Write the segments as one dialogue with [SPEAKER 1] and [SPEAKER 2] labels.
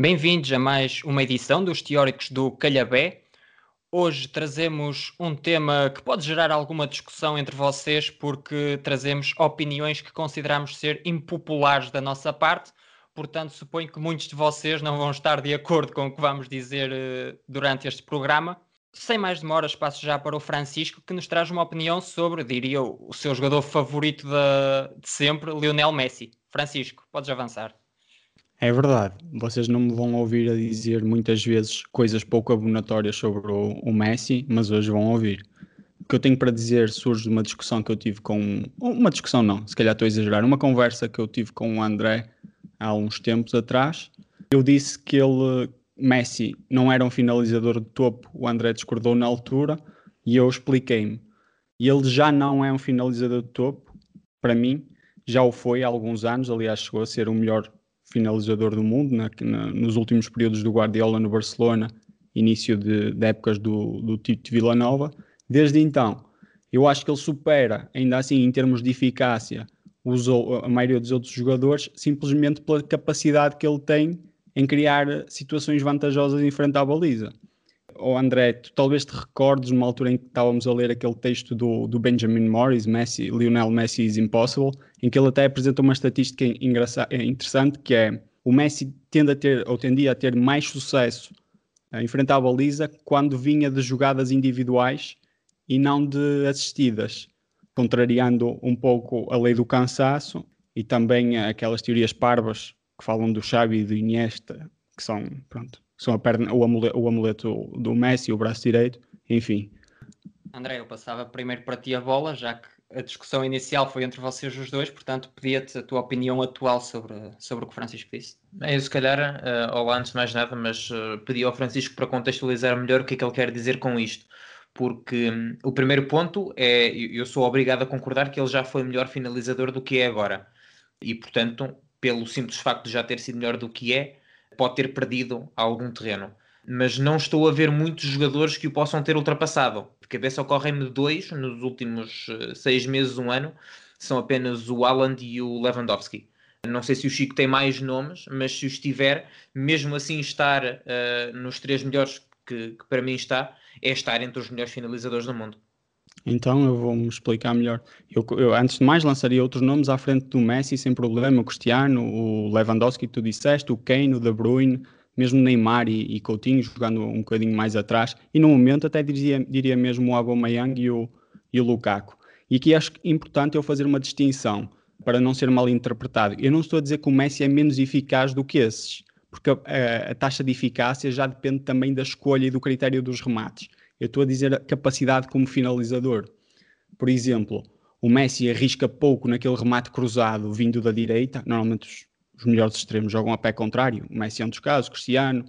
[SPEAKER 1] Bem-vindos a mais uma edição dos Teóricos do Calhabé. Hoje trazemos um tema que pode gerar alguma discussão entre vocês, porque trazemos opiniões que consideramos ser impopulares da nossa parte. Portanto, suponho que muitos de vocês não vão estar de acordo com o que vamos dizer uh, durante este programa. Sem mais demoras, passo já para o Francisco, que nos traz uma opinião sobre, diria, o seu jogador favorito de, de sempre, Lionel Messi. Francisco, podes avançar.
[SPEAKER 2] É verdade, vocês não me vão ouvir a dizer muitas vezes coisas pouco abonatórias sobre o, o, Messi, mas hoje vão ouvir. O que eu tenho para dizer surge de uma discussão que eu tive com. Uma discussão não, se calhar estou a exagerar, uma conversa que eu tive com o André há uns tempos atrás. Eu disse que ele, Messi, não era um finalizador de topo, o André discordou na altura e eu expliquei-me. E ele já não é um finalizador de topo, para mim, já o foi há alguns anos, aliás, chegou a ser o melhor finalizador do mundo na, na, nos últimos períodos do Guardiola no Barcelona, início de, de épocas do, do Tito Villanova. Desde então, eu acho que ele supera, ainda assim, em termos de eficácia, os, a maioria dos outros jogadores, simplesmente pela capacidade que ele tem em criar situações vantajosas em frente à baliza oh André, tu talvez te recordes numa altura em que estávamos a ler aquele texto do, do Benjamin Morris, Messi, Lionel Messi is Impossible, em que ele até apresenta uma estatística interessante que é o Messi tende a ter, ou tendia a ter mais sucesso a enfrentar a baliza quando vinha de jogadas individuais e não de assistidas, contrariando um pouco a lei do cansaço e também aquelas teorias parvas que falam do Xavi e do Iniesta, que são, pronto, são a perna, o, amuleto, o amuleto do Messi, o braço direito, enfim.
[SPEAKER 1] André, eu passava primeiro para ti a bola, já que a discussão inicial foi entre vocês os dois, portanto, pedia-te a tua opinião atual sobre, sobre o que o Francisco disse.
[SPEAKER 3] É, eu, se calhar, uh, olá, antes de mais nada, mas uh, pedi ao Francisco para contextualizar melhor o que é que ele quer dizer com isto. Porque um, o primeiro ponto é, eu sou obrigado a concordar que ele já foi melhor finalizador do que é agora. E, portanto, pelo simples facto de já ter sido melhor do que é, pode ter perdido algum terreno. Mas não estou a ver muitos jogadores que o possam ter ultrapassado. De cabeça ocorrem-me dois nos últimos uh, seis meses, um ano. São apenas o Haaland e o Lewandowski. Não sei se o Chico tem mais nomes, mas se os tiver, mesmo assim estar uh, nos três melhores que, que para mim está, é estar entre os melhores finalizadores do mundo.
[SPEAKER 2] Então eu vou-me explicar melhor. Eu, eu, antes de mais lançaria outros nomes à frente do Messi sem problema, o Cristiano, o Lewandowski que tu disseste, o Kane, o De Bruyne, mesmo Neymar e, e Coutinho jogando um bocadinho mais atrás e no momento até diria, diria mesmo o Aubameyang e o, e o Lukaku. E aqui acho importante eu fazer uma distinção para não ser mal interpretado. Eu não estou a dizer que o Messi é menos eficaz do que esses, porque a, a taxa de eficácia já depende também da escolha e do critério dos remates. Eu estou a dizer a capacidade como finalizador. Por exemplo, o Messi arrisca pouco naquele remate cruzado vindo da direita. Normalmente os, os melhores extremos jogam a pé contrário. O Messi é um dos casos, Cristiano,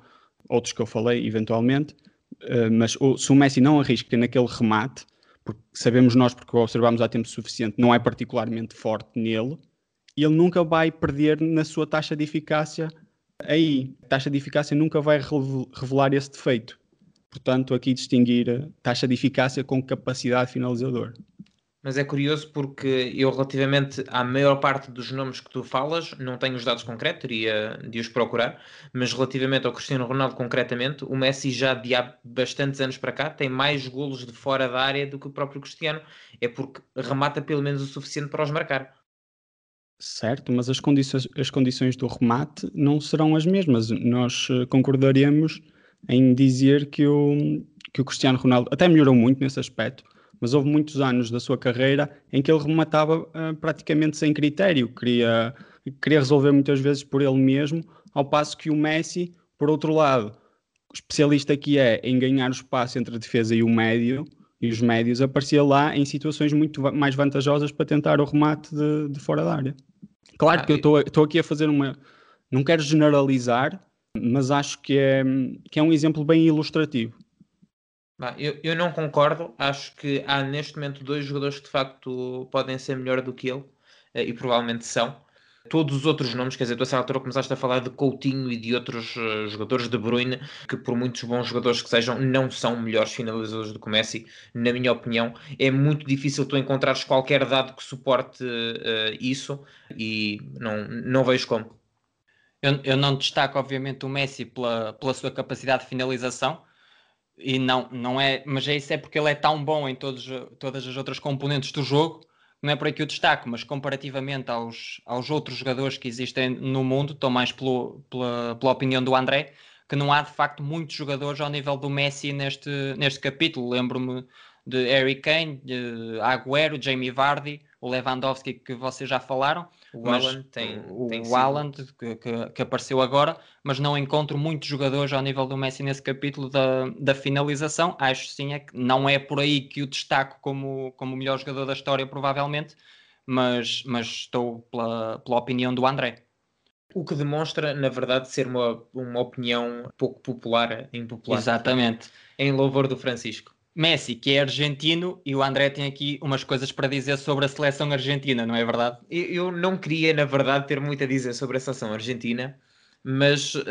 [SPEAKER 2] outros que eu falei eventualmente. Uh, mas o, se o Messi não arrisca naquele remate, porque sabemos nós, porque o observamos há tempo suficiente, não é particularmente forte nele, ele nunca vai perder na sua taxa de eficácia aí. A taxa de eficácia nunca vai revelar esse defeito. Portanto, aqui distinguir taxa de eficácia com capacidade finalizador.
[SPEAKER 3] Mas é curioso porque eu, relativamente à maior parte dos nomes que tu falas, não tenho os dados concretos, teria de os procurar, mas relativamente ao Cristiano Ronaldo concretamente, o Messi já de há bastantes anos para cá tem mais golos de fora da área do que o próprio Cristiano. É porque remata pelo menos o suficiente para os marcar.
[SPEAKER 2] Certo, mas as condições, as condições do remate não serão as mesmas. Nós eh, concordaremos em dizer que o, que o Cristiano Ronaldo até melhorou muito nesse aspecto, mas houve muitos anos da sua carreira em que ele rematava uh, praticamente sem critério, queria, queria resolver muitas vezes por ele mesmo, ao passo que o Messi, por outro lado, especialista que é em ganhar o espaço entre a defesa e o médio, e os médios, aparecia lá em situações muito mais vantajosas para tentar o remate de, de fora da área. Claro ah, que eu estou aqui a fazer uma. Não quero generalizar, mas acho que é, que é um exemplo bem ilustrativo.
[SPEAKER 3] Eu, eu não concordo, acho que há neste momento dois jogadores que de facto podem ser melhor do que ele, eh, e provavelmente são. Todos os outros nomes, quer dizer, tu a altura começaste a falar de Coutinho e de outros uh, jogadores de Bruyne, que por muitos bons jogadores que sejam, não são melhores finalizadores do que Messi, na minha opinião. É muito difícil tu encontrares qualquer dado que suporte uh, isso, e não, não vejo como.
[SPEAKER 1] Eu, eu não destaco, obviamente, o Messi pela, pela sua capacidade de finalização, e não, não é, mas é isso é porque ele é tão bom em todos, todas as outras componentes do jogo, não é por que eu destaco, mas comparativamente aos, aos outros jogadores que existem no mundo, estou mais pelo, pela, pela opinião do André, que não há de facto muitos jogadores ao nível do Messi neste, neste capítulo. Lembro-me de Harry Kane, de Agüero, Jamie Vardy, o Lewandowski que vocês já falaram.
[SPEAKER 3] O Alan tem,
[SPEAKER 1] o,
[SPEAKER 3] tem
[SPEAKER 1] o Alan que, que, que, apareceu agora, mas não encontro muitos jogadores ao nível do Messi nesse capítulo da, da finalização. Acho sim é que não é por aí que o destaco como, como o melhor jogador da história, provavelmente, mas, mas estou pela, pela opinião do André.
[SPEAKER 3] O que demonstra, na verdade, ser uma, uma opinião pouco popular, impopular.
[SPEAKER 1] Exatamente.
[SPEAKER 3] Em louvor do Francisco.
[SPEAKER 1] Messi, que é argentino, e o André tem aqui umas coisas para dizer sobre a seleção argentina, não é verdade?
[SPEAKER 3] Eu não queria, na verdade, ter muito a dizer sobre a seleção argentina, mas uh,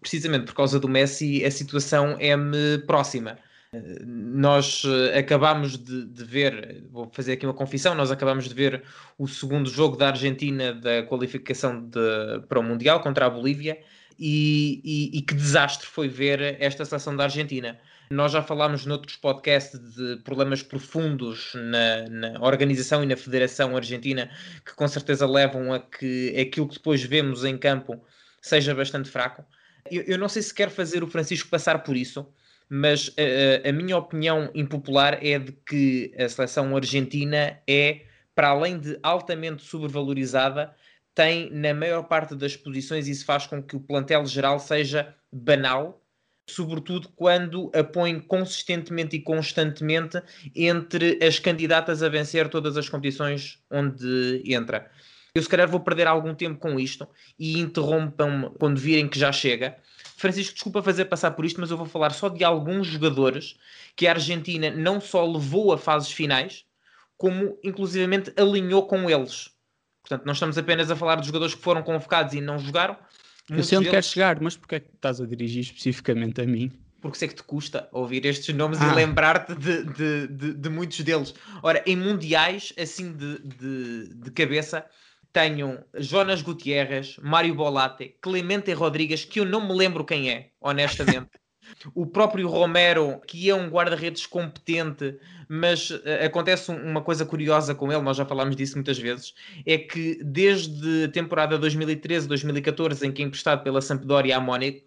[SPEAKER 3] precisamente por causa do Messi, a situação é-me próxima. Uh, nós uh, acabamos de, de, ver, vou fazer aqui uma confissão, nós acabamos de ver o segundo jogo da Argentina da qualificação de, para o Mundial contra a Bolívia, e, e, e que desastre foi ver esta seleção da Argentina nós já falámos noutros podcasts de problemas profundos na, na, organização e na federação argentina que com certeza levam a que aquilo que depois vemos em campo seja bastante fraco. Eu, eu não sei se quer fazer o Francisco passar por isso, mas a, a minha opinião impopular é de que a seleção argentina é, para além de altamente sobrevalorizada, tem na maior parte das posições, isso faz com que o plantel geral seja banal sobretudo quando a põe consistentemente e constantemente entre as candidatas a vencer todas as competições onde entra. Eu se calhar vou perder algum tempo com isto e interrompam-me quando virem que já chega. Francisco, desculpa fazer passar por isto, mas eu vou falar só de alguns jogadores que a Argentina não só levou a fases finais, como inclusivamente alinhou com eles. Portanto, não estamos apenas a falar de jogadores que foram convocados e não jogaram,
[SPEAKER 2] eu sei onde deles... queres chegar, mas porquê é que estás a dirigir especificamente a mim?
[SPEAKER 3] Porque sei que te custa ouvir estes nomes ah. e lembrar-te de, de, de, de, muitos deles. Ora, em mundiais, assim de, de, de cabeça, tenho Jonas Gutierrez, Mário Bolate, Clemente Rodrigues, que eu não me lembro quem é, honestamente. O próprio Romero, que é um guarda-redes competente, mas uh, acontece uma coisa curiosa com ele, nós já falámos disso muitas vezes, é que desde a temporada 2013-2014, em que é emprestado pela Sampdoria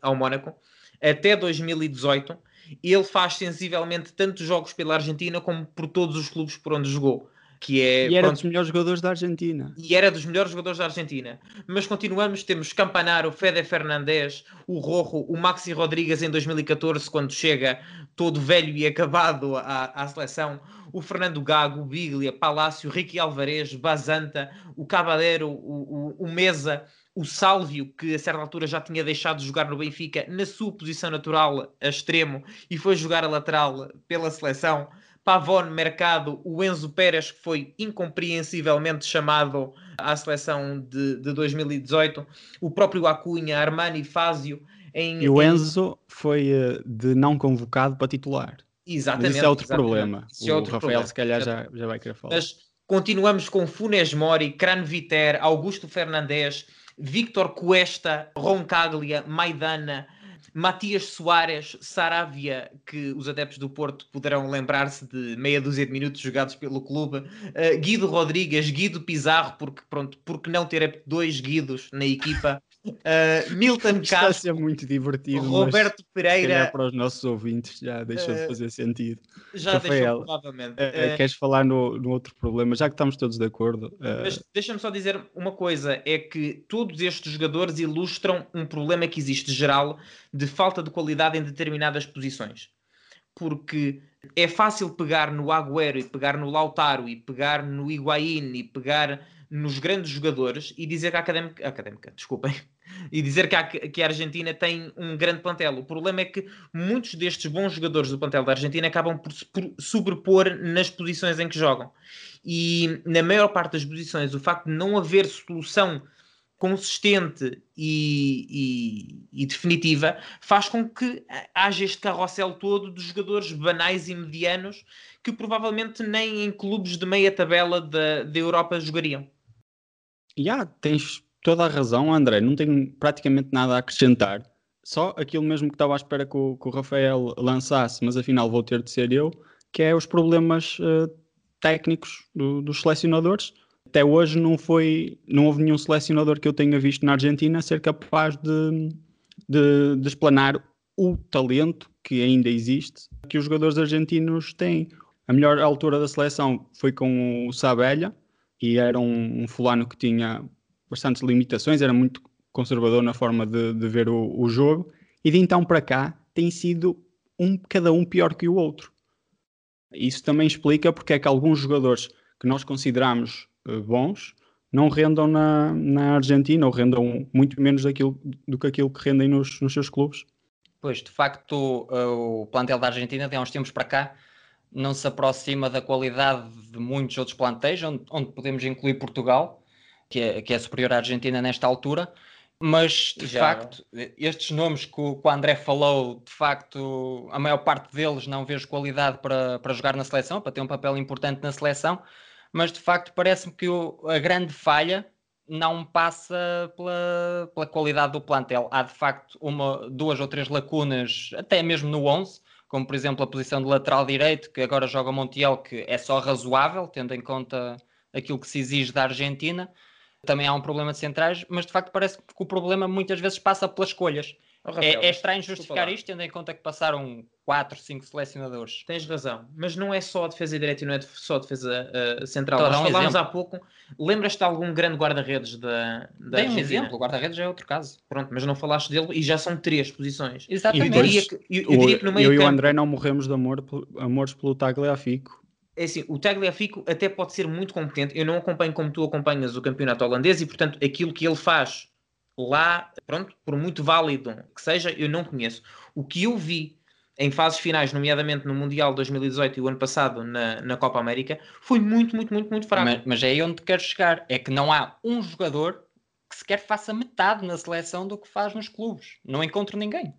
[SPEAKER 3] ao Mónaco, até 2018, ele faz sensivelmente tantos jogos pela Argentina como por todos os clubes por onde jogou que é
[SPEAKER 2] e era pronto, dos melhores jogadores da Argentina.
[SPEAKER 3] e era dos melhores jogadores da Argentina. Mas continuamos temos Campanaro, Fede Fernandes o Rojo, o Maxi Rodrigues em 2014 quando chega todo velho e acabado à, à seleção. O Fernando Gago, o Biglia, Palácio, Ricky Alvarez, Bazanta o Caballero, o, o, o Mesa o Sálvio, que a certa altura já tinha deixado de jogar no Benfica na sua posição natural a extremo e foi jogar a lateral pela seleção Pavone, Mercado, o Enzo Pérez, que foi incompreensivelmente chamado à seleção de, de 2018, o próprio Acunha, Armani, Fázio. Em,
[SPEAKER 2] e o Enzo em... foi uh, de não convocado para titular.
[SPEAKER 3] Exatamente. Mas
[SPEAKER 2] isso é outro
[SPEAKER 3] exatamente.
[SPEAKER 2] problema.
[SPEAKER 3] Isso é
[SPEAKER 2] o
[SPEAKER 3] outro
[SPEAKER 2] Rafael,
[SPEAKER 3] problema.
[SPEAKER 2] se calhar, já, já vai querer falar.
[SPEAKER 3] Mas continuamos com Funes Mori, Cran Viter, Augusto Fernandes, Victor Cuesta, Roncaglia, Maidana. Matias Soares, Saravia, que os adeptos do Porto poderão lembrar-se de meia dúzia de minutos jogados pelo clube, uh, Guido Rodrigues, Guido Pizarro, porque pronto, porque não ter dois Guidos na equipa, Uh, Milton
[SPEAKER 2] Castro. Está a ser muito divertido.
[SPEAKER 3] Roberto Pereira.
[SPEAKER 2] para os nossos ouvintes já deixou uh, de fazer sentido.
[SPEAKER 3] Já Rafael, deixou, provavelmente.
[SPEAKER 2] Uh, queres falar no, no, outro problema, já que estamos todos de acordo?
[SPEAKER 3] Mas deixa-me só dizer uma coisa: é que todos estes jogadores ilustram um problema que existe geral de falta de qualidade em determinadas posições. Porque é fácil pegar no Agüero e pegar no Lautaro e pegar no Higuaín e pegar nos grandes jogadores e dizer que a académica, académica desculpem, e dizer que a, que a Argentina tem um grande plantel. O problema é que muitos destes bons jogadores do plantel da Argentina acabam por se sobrepor nas posições em que jogam. E na maior parte das posições, o facto de não haver solução consistente e, e, e, definitiva faz com que haja este carrossel todo de jogadores banais e medianos que provavelmente nem em clubes de meia tabela da, Europa jogariam.
[SPEAKER 2] Yeah, tens toda a razão, André. Não tenho praticamente nada a acrescentar. Só aquilo mesmo que estava à espera que o, que o Rafael lançasse, mas afinal vou ter de ser eu, que é os problemas uh, técnicos do, dos selecionadores. Até hoje não foi, não houve nenhum selecionador que eu tenha visto na Argentina ser capaz de, de, de explanar o talento que ainda existe que os jogadores argentinos têm. A melhor altura da seleção foi com o Sabella e era um, um fulano que tinha bastantes limitações, era muito conservador na forma de, de ver o, o, jogo, e de então para cá tem sido um, cada um pior que o outro. Isso também explica porque é que alguns jogadores que nós consideramos uh, bons não rendam na, na Argentina ou rendam muito menos daquilo, do que aquilo que rendem nos, nos seus clubes.
[SPEAKER 1] Pois, de facto, uh, o plantel da Argentina, de há uns tempos para cá, não se aproxima da qualidade de muitos outros plantéis, onde, onde podemos incluir Portugal, que é, que é superior à Argentina nesta altura. Mas, de Já. facto, estes nomes que o, que o, André falou, de facto, a maior parte deles não vejo qualidade para, para jogar na seleção, para ter um papel importante na seleção. Mas, de facto, parece-me que o, a grande falha não passa pela, pela qualidade do plantel. Há, de facto, uma, duas ou três lacunas, até mesmo no 11, como, por exemplo, a posição de lateral direito, que agora joga Montiel, que é só razoável, tendo em conta aquilo que se exige da Argentina também há um problema de centrais, mas de facto parece que o problema muitas vezes passa pelas escolhas. Oh, Rafael, é, é, estranho justificar isto, tendo em conta que passaram 4, 5 selecionadores.
[SPEAKER 3] Tens razão, mas não é só a defesa direita e não é só a defesa uh, central. Nós um falámos há pouco. Lembras-te de algum grande guarda-redes da, da
[SPEAKER 1] Tem um exemplo, o guarda-redes é outro caso.
[SPEAKER 3] Pronto, mas não falaste dele e já são três posições.
[SPEAKER 1] Exatamente.
[SPEAKER 2] E eu diria que, eu, eu diria que no meio eu campo... e o André não morremos de amor, amores pelo Tagliafico
[SPEAKER 3] é assim, o Tagliafico até pode ser muito competente. Eu não acompanho como tu acompanhas o campeonato holandês e, portanto, aquilo que ele faz lá, pronto, por muito válido que seja, eu não conheço. O que eu vi em fases finais, nomeadamente no Mundial 2018 e o ano passado na, na Copa América, foi muito, muito, muito, muito fraco.
[SPEAKER 1] Mas, mas é aí onde quero chegar. É que não há um jogador que sequer faça metade na seleção do que faz nos clubes. Não encontro ninguém.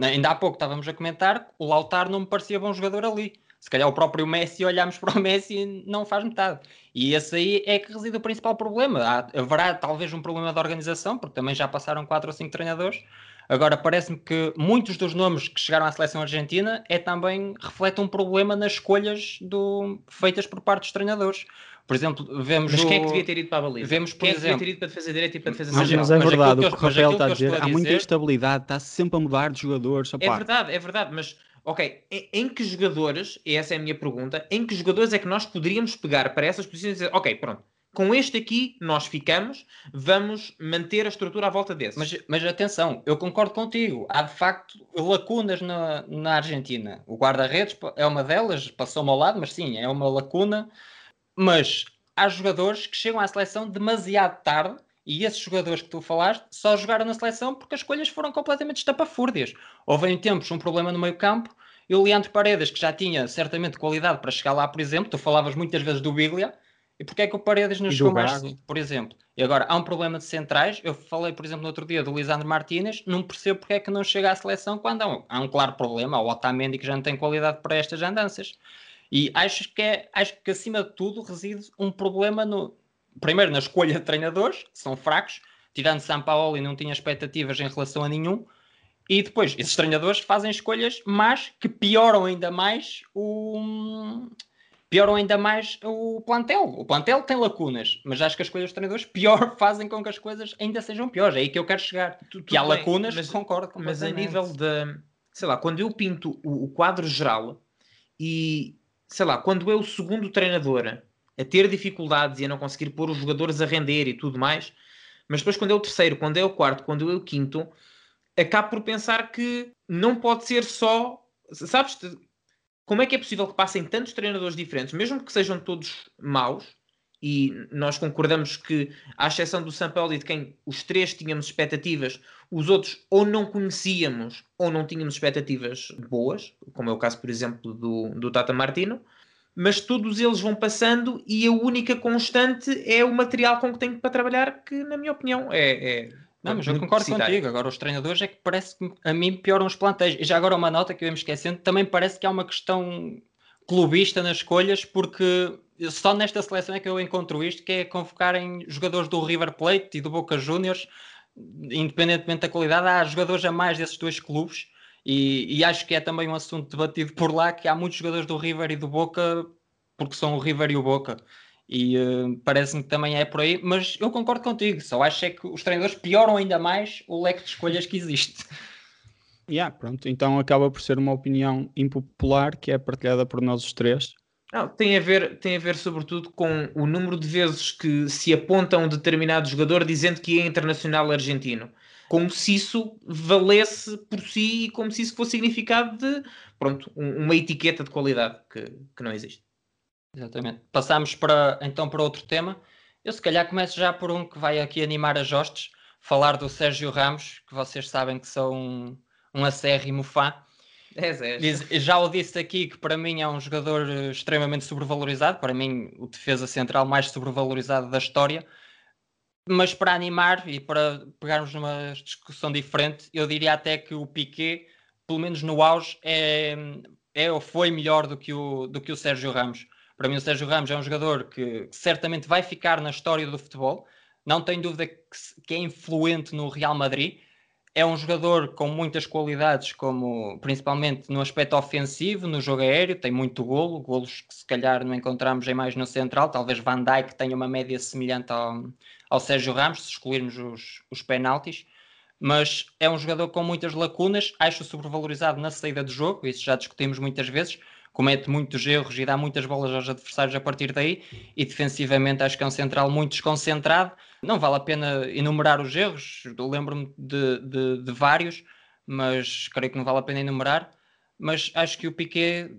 [SPEAKER 1] Ainda há pouco estávamos a comentar, o Lautaro não me parecia bom jogador ali se calhar o próprio Messi, olhamos para o Messi e não faz metade. E esse aí é que reside o principal problema. Há, haverá talvez um problema de organização, porque também já passaram 4 ou 5 treinadores. Agora, parece-me que muitos dos nomes que chegaram à seleção argentina é também refletem um problema nas escolhas do, feitas por parte dos treinadores. Por exemplo, vemos.
[SPEAKER 3] Mas quem é que devia ter ido para a baliza?
[SPEAKER 1] Vemos, por
[SPEAKER 3] quem
[SPEAKER 1] exemplo,
[SPEAKER 3] é que devia ter ido para defesa direita e para defesa
[SPEAKER 2] mas,
[SPEAKER 3] central?
[SPEAKER 2] Mas é verdade, o que o Rafael está a dizer, há muita instabilidade, está sempre a mudar de jogadores.
[SPEAKER 3] É verdade, é verdade, mas Ok, em, que jogadores, e essa é a minha pergunta, em que jogadores é que nós poderíamos pegar para essas posições e dizer, ok, pronto, com este aqui nós ficamos, vamos manter a estrutura à volta desse.
[SPEAKER 1] Mas, mas atenção, eu concordo contigo. Há de facto lacunas na, na Argentina. O guarda-redes é uma delas, passou-me ao lado, mas sim, é uma lacuna. Mas há jogadores que chegam à seleção demasiado tarde e esses jogadores que tu falaste só jogaram na seleção porque as escolhas foram completamente estapafúrdias. Houve em tempos um problema no meio campo e o Leandro Paredes, que já tinha certamente qualidade para chegar lá, por exemplo, tu falavas muitas vezes do Biglia, e porquê é que o Paredes não chegou mais, por exemplo? E agora, há um problema de centrais, eu falei, por exemplo, no outro dia do Lisandro Martínez, não percebo porque é que não chega à seleção quando há um, há um claro problema, o Otamendi que já não tem qualidade para estas andanças. E acho que, é, acho que acima de tudo reside um problema no, primeiro na escolha de treinadores, que são fracos, tirando São Paulo e não tinha expectativas em relação a nenhum, e depois esses treinadores fazem escolhas mas que pioram ainda mais o pioram ainda mais o plantel. O plantel tem lacunas, mas acho que as escolhas dos treinadores pior fazem com que as coisas ainda sejam piores. É aí que eu quero chegar. Tu, que há bem, lacunas, mas, concordo
[SPEAKER 3] Mas a nível de, sei lá, quando eu pinto o, o quadro geral e, sei lá, quando é o segundo treinador a ter dificuldades e a não conseguir pôr os jogadores a render e tudo mais. Mas depois, quando é o terceiro, quando é o quarto, quando é o quinto, acabo por pensar que não pode ser só. Sabes? Como é que é possível que passem tantos treinadores diferentes, mesmo que sejam todos maus? E nós concordamos que, à exceção do São Paulo e de quem os três tínhamos expectativas, os outros ou não conhecíamos ou não tínhamos expectativas boas, como é o caso, por exemplo, do, do Tata Martino mas todos eles vão passando e a única constante é o material com que tenho para trabalhar, que na minha opinião é. é
[SPEAKER 1] não, mas eu concordo contigo. Agora, os treinadores é que parece que a mim pioram os plantéis. E já agora uma nota que eu ia me esquecendo, também parece que há uma questão clubista nas escolhas, porque só nesta seleção é que eu encontro isto, que é convocarem jogadores do River Plate e do Boca Juniors, independentemente da qualidade, há jogadores a mais desses dois clubes, e, e, acho que é também um assunto debatido por lá, que há muitos jogadores do River e do Boca, porque são o River e o Boca, e uh, parece-me que também é por aí, mas eu concordo contigo, só acho é que os treinadores pioram ainda mais o leque de escolhas que existe.
[SPEAKER 2] Yeah, pronto, então acaba por ser uma opinião impopular que é partilhada por nós os três.
[SPEAKER 3] Não, tem a ver, tem a ver sobretudo com o número de vezes que se aponta um determinado jogador dizendo que é internacional argentino. Como se isso valesse por si e como se isso fosse significado de pronto, um, uma etiqueta de qualidade que, que não existe.
[SPEAKER 1] Exatamente. Passamos para, então para outro tema. Eu se calhar começo já por um que vai aqui animar as hostes, falar do Sérgio Ramos, que vocês sabem que sou um, um acérrimo fã.
[SPEAKER 3] É,
[SPEAKER 1] é. Já o disse aqui que para mim é um jogador eh, extremamente sobrevalorizado, para mim o defesa central mais sobrevalorizado da história. Mas para animar e para pegarmos numa discussão diferente, eu diria até que o Piquet, pelo menos no auge, é, é ou foi melhor do que, o, do que o Sérgio Ramos. Para mim, o Sérgio Ramos é um jogador que certamente vai ficar na história do futebol. Não tenho dúvida que, que é influente no Real Madrid é um jogador com muitas qualidades, como principalmente no aspecto ofensivo, no jogo aéreo, tem muito golo, golos que se calhar não encontramos em mais no central, talvez Van Dijk tenha uma média semelhante ao, ao Sérgio Ramos, se excluirmos os, os penaltis, mas é um jogador com muitas lacunas, acho sobrevalorizado na saída de jogo, isso já discutimos muitas vezes, comete muitos erros e dá muitas bolas aos adversários a partir daí, e defensivamente acho que é um central muito desconcentrado. Não vale a pena enumerar os erros, lembro-me de, de, de, vários, mas creio que não vale a pena enumerar. Mas acho que o Piquet,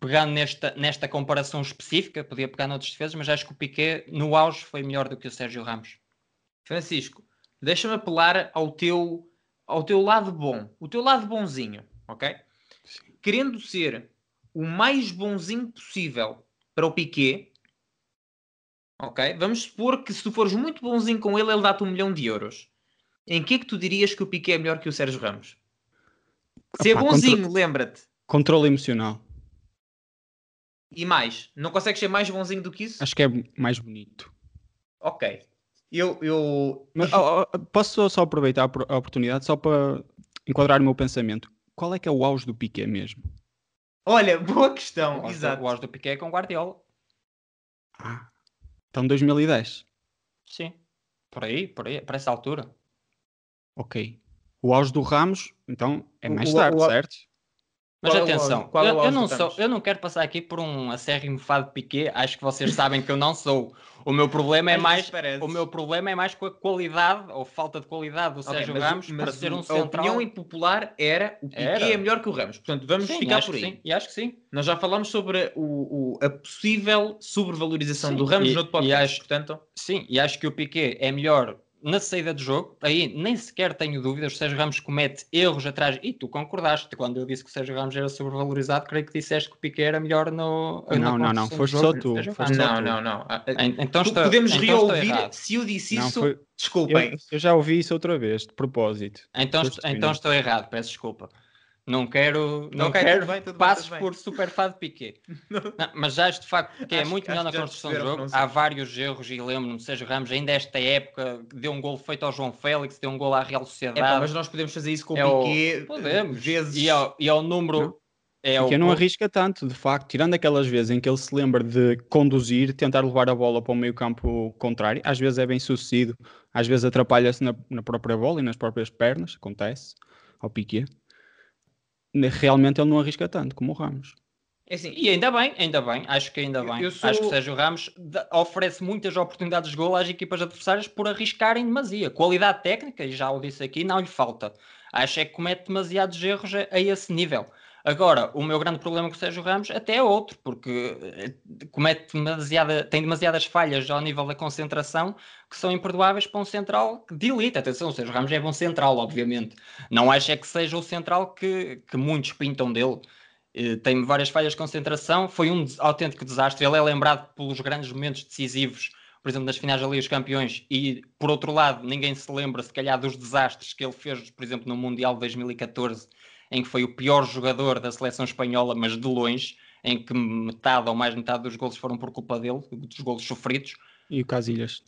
[SPEAKER 1] pegando nesta, nesta comparação específica, podia pegar noutros defesas, mas acho que o Piquet no auge foi melhor do que o Sérgio Ramos.
[SPEAKER 3] Francisco, deixa-me apelar ao teu, ao teu lado bom, o teu lado bonzinho, ok? Querendo ser o mais bonzinho possível para o Piquet, ok? Vamos supor que se tu fores muito bonzinho com ele, ele dá-te um milhão de euros. Em que é que tu dirias que o Piquet é melhor que o Sérgio Ramos? Se é bonzinho, lembra-te.
[SPEAKER 2] Controle emocional.
[SPEAKER 3] E mais? Não consegues ser mais bonzinho do que isso?
[SPEAKER 2] Acho que é mais bonito.
[SPEAKER 3] Ok. Eu. eu...
[SPEAKER 2] Mas, oh, oh, posso só aproveitar a oportunidade só para enquadrar o meu pensamento? Qual é que é o auge do Piquet mesmo?
[SPEAKER 3] Olha, boa questão.
[SPEAKER 1] O
[SPEAKER 3] Exato.
[SPEAKER 1] O auge do Piquet é com Guardiola.
[SPEAKER 2] Ah, então 2010.
[SPEAKER 1] Sim, por aí, por aí, para essa altura.
[SPEAKER 2] Ok. O auge do Ramos, então, é mais o, tarde, o, certo?
[SPEAKER 1] Mas qual atenção, é eu, eu, não sou, eu não quero passar aqui por um acérrimo fado de Piquet, acho que vocês sabem que eu não sou. O meu problema é mais o meu problema é mais com a qualidade ou falta de qualidade do okay, Sérgio mas, Ramos mas para ser um central.
[SPEAKER 3] A opinião impopular era o Piquet era. é melhor que o Ramos. Portanto, vamos sim, ficar por aí.
[SPEAKER 1] Sim, e acho que sim.
[SPEAKER 3] Nós já falamos sobre o, o a possível sobrevalorização sim, do Ramos no outro podcast,
[SPEAKER 1] acho, portanto. Sim, e acho que o Piquet é melhor na saída de jogo, aí nem sequer tenho dúvidas, o Sérgio Ramos comete erros atrás, e tu concordaste, quando eu disse que o Sérgio Ramos era sobrevalorizado, creio que disseste que o Piquet era melhor no...
[SPEAKER 2] Não, não, não, foste só tu.
[SPEAKER 3] Foste não,
[SPEAKER 2] só
[SPEAKER 3] não, não,
[SPEAKER 1] ah, Então estou,
[SPEAKER 3] podemos
[SPEAKER 1] então
[SPEAKER 3] reouvir, se eu disse não, isso, foi... desculpem.
[SPEAKER 2] Eu, eu, já ouvi isso outra vez, de propósito.
[SPEAKER 1] Então, então estou errado, peço desculpa. Não quero, não okay, quero bem, passos bem, por super fado Piquet. não, mas já acho de facto que é acho, é muito melhor na construção do jogo. Há vários erros e lembro-me, Sérgio Ramos, ainda esta época, deu um gol feito ao João Félix, deu um gol à Real Sociedade. É,
[SPEAKER 3] mas nós podemos fazer isso com é o Piquet.
[SPEAKER 1] Podemos. Vezes... E, ao, e ao número. Não?
[SPEAKER 2] É Porque o... não arrisca tanto, de facto, tirando aquelas vezes em que ele se lembra de conduzir, tentar levar a bola para o meio campo contrário, às vezes é bem sucedido, às vezes atrapalha-se na, na própria bola e nas próprias pernas, acontece ao Piquet realmente ele não arrisca tanto como o Ramos.
[SPEAKER 1] É assim, e ainda bem, ainda bem, acho que ainda bem. Sou... Acho que o Sérgio Ramos oferece muitas oportunidades de gol às equipas adversárias por arriscarem demasia. Qualidade técnica, e já o disse aqui, não lhe falta. Acho é que comete demasiados erros a, a esse nível. Agora, o meu grande problema com o Sérgio Ramos até é outro, porque eh, comete demasiada, tem demasiadas falhas ao nível da concentração que são imperdoáveis para um central de elite. Atenção, o Sérgio Ramos é bom central, obviamente. Não acho é que seja o central que, que muitos pintam dele. Eh, tem várias falhas de concentração, foi um autêntico desastre. Ele é lembrado pelos grandes momentos decisivos, por exemplo, nas finais da Liga dos Campeões, e por outro lado, ninguém se lembra, se calhar, dos desastres que ele fez, por exemplo, no Mundial de 2014 em que foi o pior jogador da seleção espanhola, mas de longe, em que metade ou mais metade dos golos foram por culpa dele, dos golos sofridos.
[SPEAKER 2] E o Casilhas.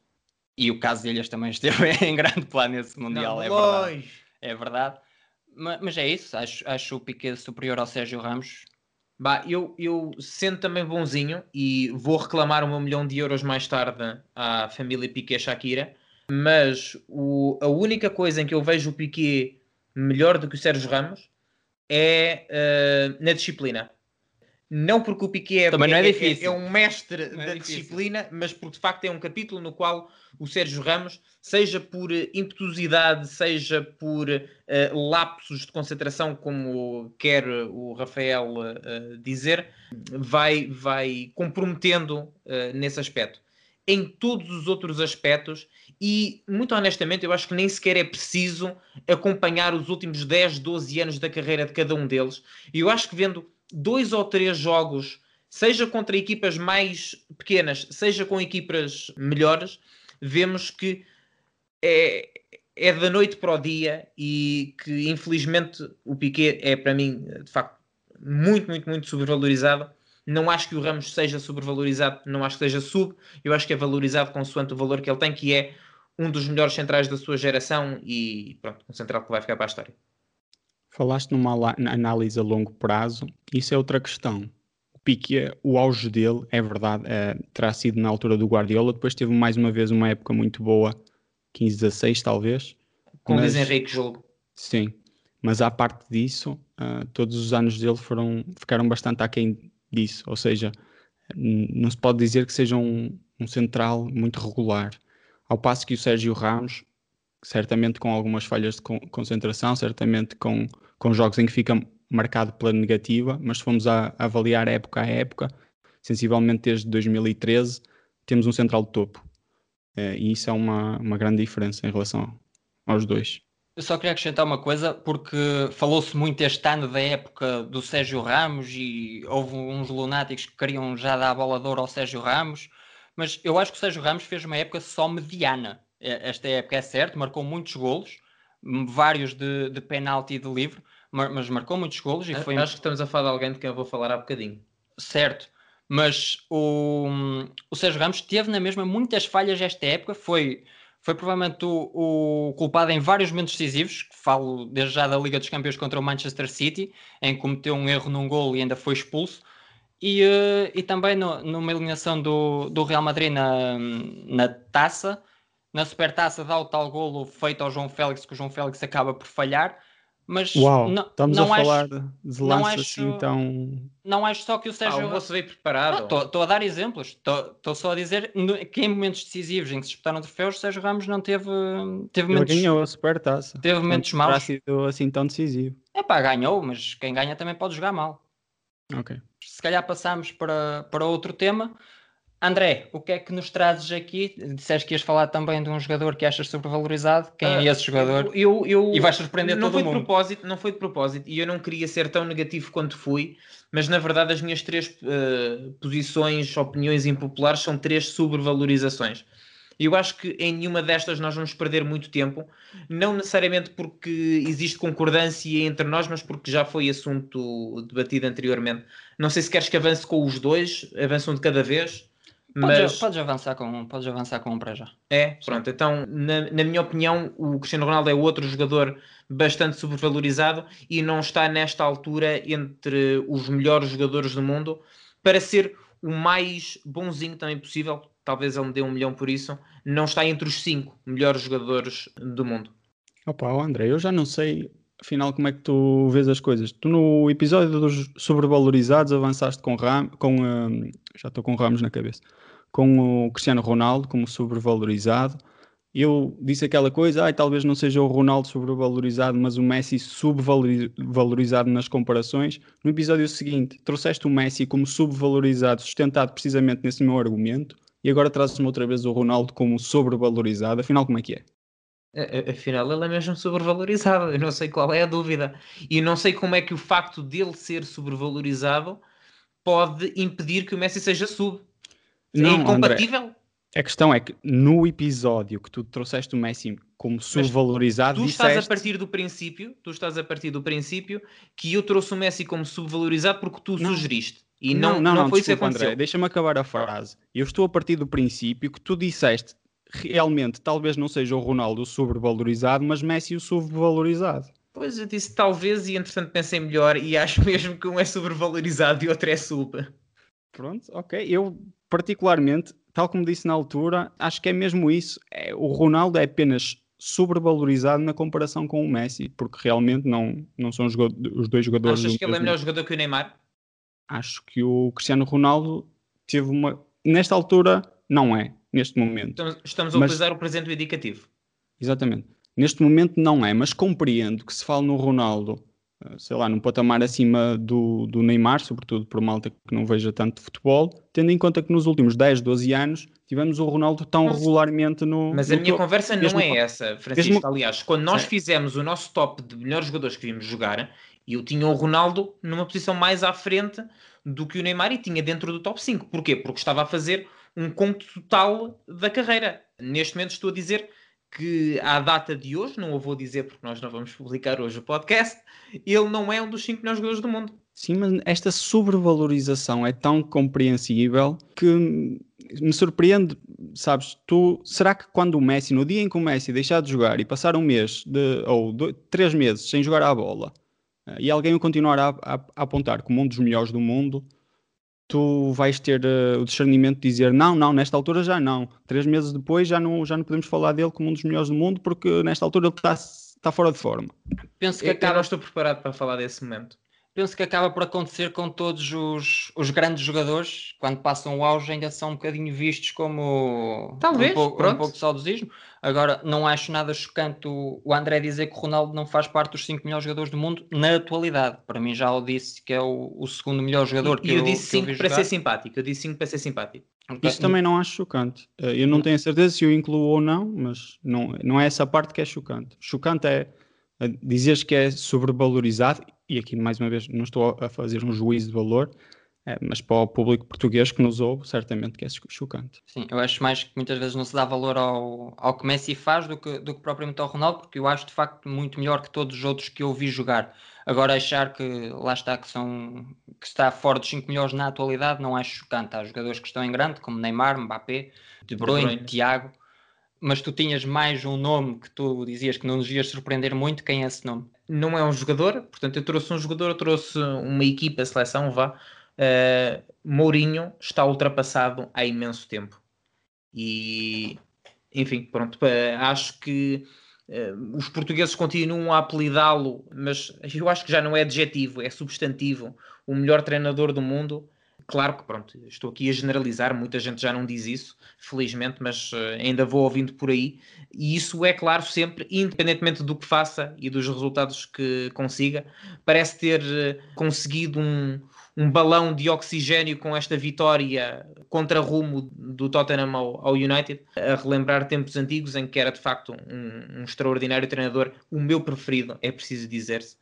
[SPEAKER 1] E o Casilhas também esteve em grande plano nesse Mundial, não, é verdade. É verdade. Mas, mas, é isso, acho, acho o Piquet superior ao Sérgio Ramos.
[SPEAKER 3] Bah, eu, eu sendo também bonzinho e vou reclamar o meu milhão de euros mais tarde à família Piquet Shakira, mas o, a única coisa em que eu vejo o Piquet melhor do que o Sérgio Ramos é uh, na disciplina. Não porque o Piquet é,
[SPEAKER 1] Também não é,
[SPEAKER 3] é,
[SPEAKER 1] difícil.
[SPEAKER 3] é, é um mestre é da disciplina, mas porque de facto é um capítulo no qual o Sérgio Ramos, seja por impetuosidade, seja por uh, lapsos de concentração, como quer o Rafael uh, dizer, vai, vai comprometendo nesse aspecto. Em todos os outros aspectos, e muito honestamente, eu acho que nem sequer é preciso acompanhar os últimos 10, 12 anos da carreira de cada um deles. E eu acho que vendo dois ou três jogos, seja contra equipas mais pequenas, seja com equipas melhores, vemos que é, é da noite para o dia e que infelizmente o Piquet é para mim de facto muito, muito, muito sobrevalorizado. Não acho que o Ramos seja sobrevalorizado, não acho que seja sub, eu acho que é valorizado consoante o valor que ele tem, que é um dos melhores centrais da sua geração e pronto, um central que vai ficar para a história.
[SPEAKER 2] Falaste numa análise a longo prazo, isso é outra questão. O Piquet, o auge dele, é verdade, é, terá sido na altura do Guardiola, depois teve mais uma vez uma época muito boa, 15, 16 talvez.
[SPEAKER 3] Com mas, Luís Henrique jogo.
[SPEAKER 2] Sim, mas à parte disso, uh, todos os anos dele foram, ficaram bastante aquém disso, ou seja, não se pode dizer que seja um, um central muito regular. Ao passo que o Sérgio Ramos certamente com algumas falhas de concentração, certamente com, com jogos em que fica marcado pela negativa, mas se formos a, a avaliar época a época, sensivelmente desde 2013, temos um central de topo. É, e isso é uma, uma grande diferença em relação aos dois.
[SPEAKER 1] Eu só queria acrescentar uma coisa, porque falou-se muito este ano da época do Sérgio Ramos e houve uns lunáticos que queriam já dar a bola de ouro ao Sérgio Ramos, mas eu acho que o Sérgio Ramos fez uma época só mediana. É, esta época é certo, marcou muitos golos, vários de, de penalti e de livre, mas marcou muitos golos e foi...
[SPEAKER 3] Acho que estamos a falar de alguém de quem eu vou falar há bocadinho.
[SPEAKER 1] Certo, mas o, o Sérgio Ramos teve na mesma muitas falhas esta época, foi, foi provavelmente o, o, culpado em vários momentos decisivos, falo desde já da Liga dos Campeões contra o Manchester City, em que cometeu um erro num gol e ainda foi expulso, e, uh, e também no, numa eliminação do, do Real Madrid na, na taça, na supertaça dá o tal golo feito ao João Félix, que o João Félix acaba por falhar. Mas
[SPEAKER 2] Uau, não, estamos não a acho, falar de lances assim tão.
[SPEAKER 1] Não acho só que o Sérgio.
[SPEAKER 3] Ah, o moço veio preparado.
[SPEAKER 1] Estou a dar exemplos. Estou só a dizer que em momentos decisivos em que se disputaram troféus, o Sérgio Ramos não teve. teve
[SPEAKER 2] Ele momentos, ganhou a supertaça.
[SPEAKER 1] Teve momentos maus. Não
[SPEAKER 2] sido assim tão decisivo.
[SPEAKER 1] É pá, ganhou, mas quem ganha também pode jogar mal.
[SPEAKER 2] Ok.
[SPEAKER 1] Se calhar passamos para, para outro tema. André, o que é que nos trazes aqui? Disseste que ias falar também de um jogador que achas sobrevalorizado. Quem é ah, esse jogador?
[SPEAKER 3] Eu, eu,
[SPEAKER 1] e vais surpreender
[SPEAKER 3] não
[SPEAKER 1] todo
[SPEAKER 3] foi
[SPEAKER 1] mundo.
[SPEAKER 3] De propósito, não foi de propósito e eu não queria ser tão negativo quanto fui, mas na verdade as minhas três uh, posições, opiniões impopulares são três sobrevalorizações. E eu acho que em nenhuma destas nós vamos perder muito tempo, não necessariamente porque existe concordância entre nós, mas porque já foi assunto debatido anteriormente. Não sei se queres que avance com os dois, avançam de cada vez.
[SPEAKER 1] Mas... Podes, podes, avançar com, podes avançar com um para já.
[SPEAKER 3] É, pronto. Sim. Então, na, na, minha opinião, o Cristiano Ronaldo é outro jogador bastante sobrevalorizado e não está nesta altura entre os melhores jogadores do mundo para ser o mais bonzinho também possível. Talvez ele me dê um milhão por isso. Não está entre os cinco melhores jogadores do mundo.
[SPEAKER 2] Opa, André, eu já não sei afinal como é que tu vês as coisas. Tu no episódio dos sobrevalorizados avançaste com Ram, com um, já estou com Ramos na cabeça com o Cristiano Ronaldo como sobrevalorizado. Eu disse aquela coisa, ah, talvez não seja o Ronaldo sobrevalorizado, mas o Messi subvalorizado nas comparações. No episódio seguinte, trouxeste o Messi como subvalorizado, sustentado precisamente nesse meu argumento, e agora trazes-me outra vez o Ronaldo como sobrevalorizado. Afinal, como é que
[SPEAKER 3] é? Afinal, ele é mesmo sobrevalorizado. Eu não sei qual é a dúvida. E não sei como é que o facto dele ser sobrevalorizado pode impedir que o Messi seja sub. É não, é incompatível? André,
[SPEAKER 2] a questão é que no episódio que tu trouxeste o Messi como subvalorizado,
[SPEAKER 3] tu estás a partir do princípio, tu estás a partir do princípio que eu trouxe o Messi como subvalorizado porque tu não. sugeriste. E não, não, não, não foi desculpa, isso que aconteceu.
[SPEAKER 2] deixa-me acabar a frase. Eu estou a partir do princípio que tu disseste realmente talvez não seja o Ronaldo sobrevalorizado, mas Messi o subvalorizado.
[SPEAKER 3] Pois eu disse talvez e entretanto pensei melhor e acho mesmo que um é sobrevalorizado e outro é sub.
[SPEAKER 2] Pronto, ok. Eu particularmente, tal como disse na altura, acho que é mesmo isso. É, o Ronaldo é apenas sobrevalorizado na comparação com o Messi, porque realmente não, não são os, os dois jogadores.
[SPEAKER 3] Achas que ele é melhor jogador que o Neymar?
[SPEAKER 2] Acho que o Cristiano Ronaldo teve uma. Nesta altura, não é neste momento.
[SPEAKER 3] Estamos, estamos a mas, utilizar o presente indicativo.
[SPEAKER 2] Exatamente. Neste momento não é, mas compreendo que se fala no Ronaldo, eh, sei lá, num patamar acima do, do Neymar, sobretudo por malta que não veja tanto futebol, tendo em conta que nos últimos 10, 12 anos tivemos o Ronaldo tão mas, regularmente no.
[SPEAKER 3] Mas
[SPEAKER 2] no
[SPEAKER 3] a minha conversa não é essa, Francisco. Mesmo, Aliás, quando nós fizemos o nosso top de melhores jogadores que vimos jogar, eu tinha o Ronaldo numa posição mais à frente do que o Neymar e tinha dentro do top 5. Porquê? Porque estava a fazer um conto total da carreira. Neste momento estou a dizer que à data de hoje, não o vou dizer porque nós não vamos publicar hoje o podcast, ele não é um dos 5 melhores jogadores do mundo.
[SPEAKER 2] Sim, mas esta sobrevalorização é tão compreensível que me surpreende, sabes? Tu, será que quando o Messi, no dia em que o Messi deixar de jogar e passar um mês de, ou dois, três meses sem jogar a bola eh, e alguém o continuar a, a, a apontar como um dos melhores do mundo, tu vais ter uh, o discernimento de dizer não, não, nesta altura já não. Três meses depois já não, já não podemos falar dele como um dos melhores do mundo porque nesta altura ele está tá fora de forma.
[SPEAKER 3] Penso que eu, acaba... eu não estou preparado para falar desse momento.
[SPEAKER 1] Penso que acaba por acontecer com todos os, os grandes jogadores, quando passam o auge, ainda são um bocadinho vistos como
[SPEAKER 3] Talvez,
[SPEAKER 1] um, pouco, um pouco de saudosismo. Agora, não acho nada chocante o, o André dizer que o Ronaldo não faz parte dos 5 melhores jogadores do mundo na atualidade. Para mim, já o disse que é o, o segundo melhor jogador
[SPEAKER 3] e,
[SPEAKER 1] que
[SPEAKER 3] eu, eu disse 5 para ser simpático. Eu disse 5 para ser simpático.
[SPEAKER 2] Okay. Isso também não acho chocante. Eh, eu não tenho certeza se eu incluo ou não, mas não, não é essa parte que é chocante. Chocante é eh, dizeres que é sobrevalorizado, e aqui mais uma vez não estou a fazer um juízo de valor, é, mas para o público português que nos ouve, certamente que é chocante.
[SPEAKER 1] Sim, eu acho mais que muitas vezes não se dá valor ao, ao que Messi faz do que, do que propriamente ao Ronaldo, porque eu acho de facto muito melhor que todos os outros que eu vi jogar. Agora achar que lá está que são que está fora dos 5 melhores na atualidade, não acho chocante. Há jogadores que estão em grande, como Neymar, Mbappé, De Bruyne, De Bruyne. Tiago, mas tu tinhas mais um nome que tu dizias que não nos ias surpreender muito, quem é esse nome?
[SPEAKER 3] Não é um jogador, portanto eu trouxe um jogador, eu trouxe uma equipa, seleção, vá, uh, Mourinho está ultrapassado há imenso tempo. E, enfim, pronto, acho que uh, os portugueses continuam a apelidá-lo, mas eu acho que já não é adjetivo, é substantivo, o melhor treinador do mundo. Claro que, pronto, estou aqui a generalizar, muita gente já não diz isso, felizmente, mas uh, ainda vou ouvindo por aí. E isso é claro sempre, independentemente do que faça e dos resultados que consiga, parece ter uh, conseguido um, um balão de oxigênio com esta vitória contra rumo do Tottenham ao, ao, United, a relembrar tempos antigos em que era de facto um, um extraordinário treinador, o meu preferido, é preciso dizer-se.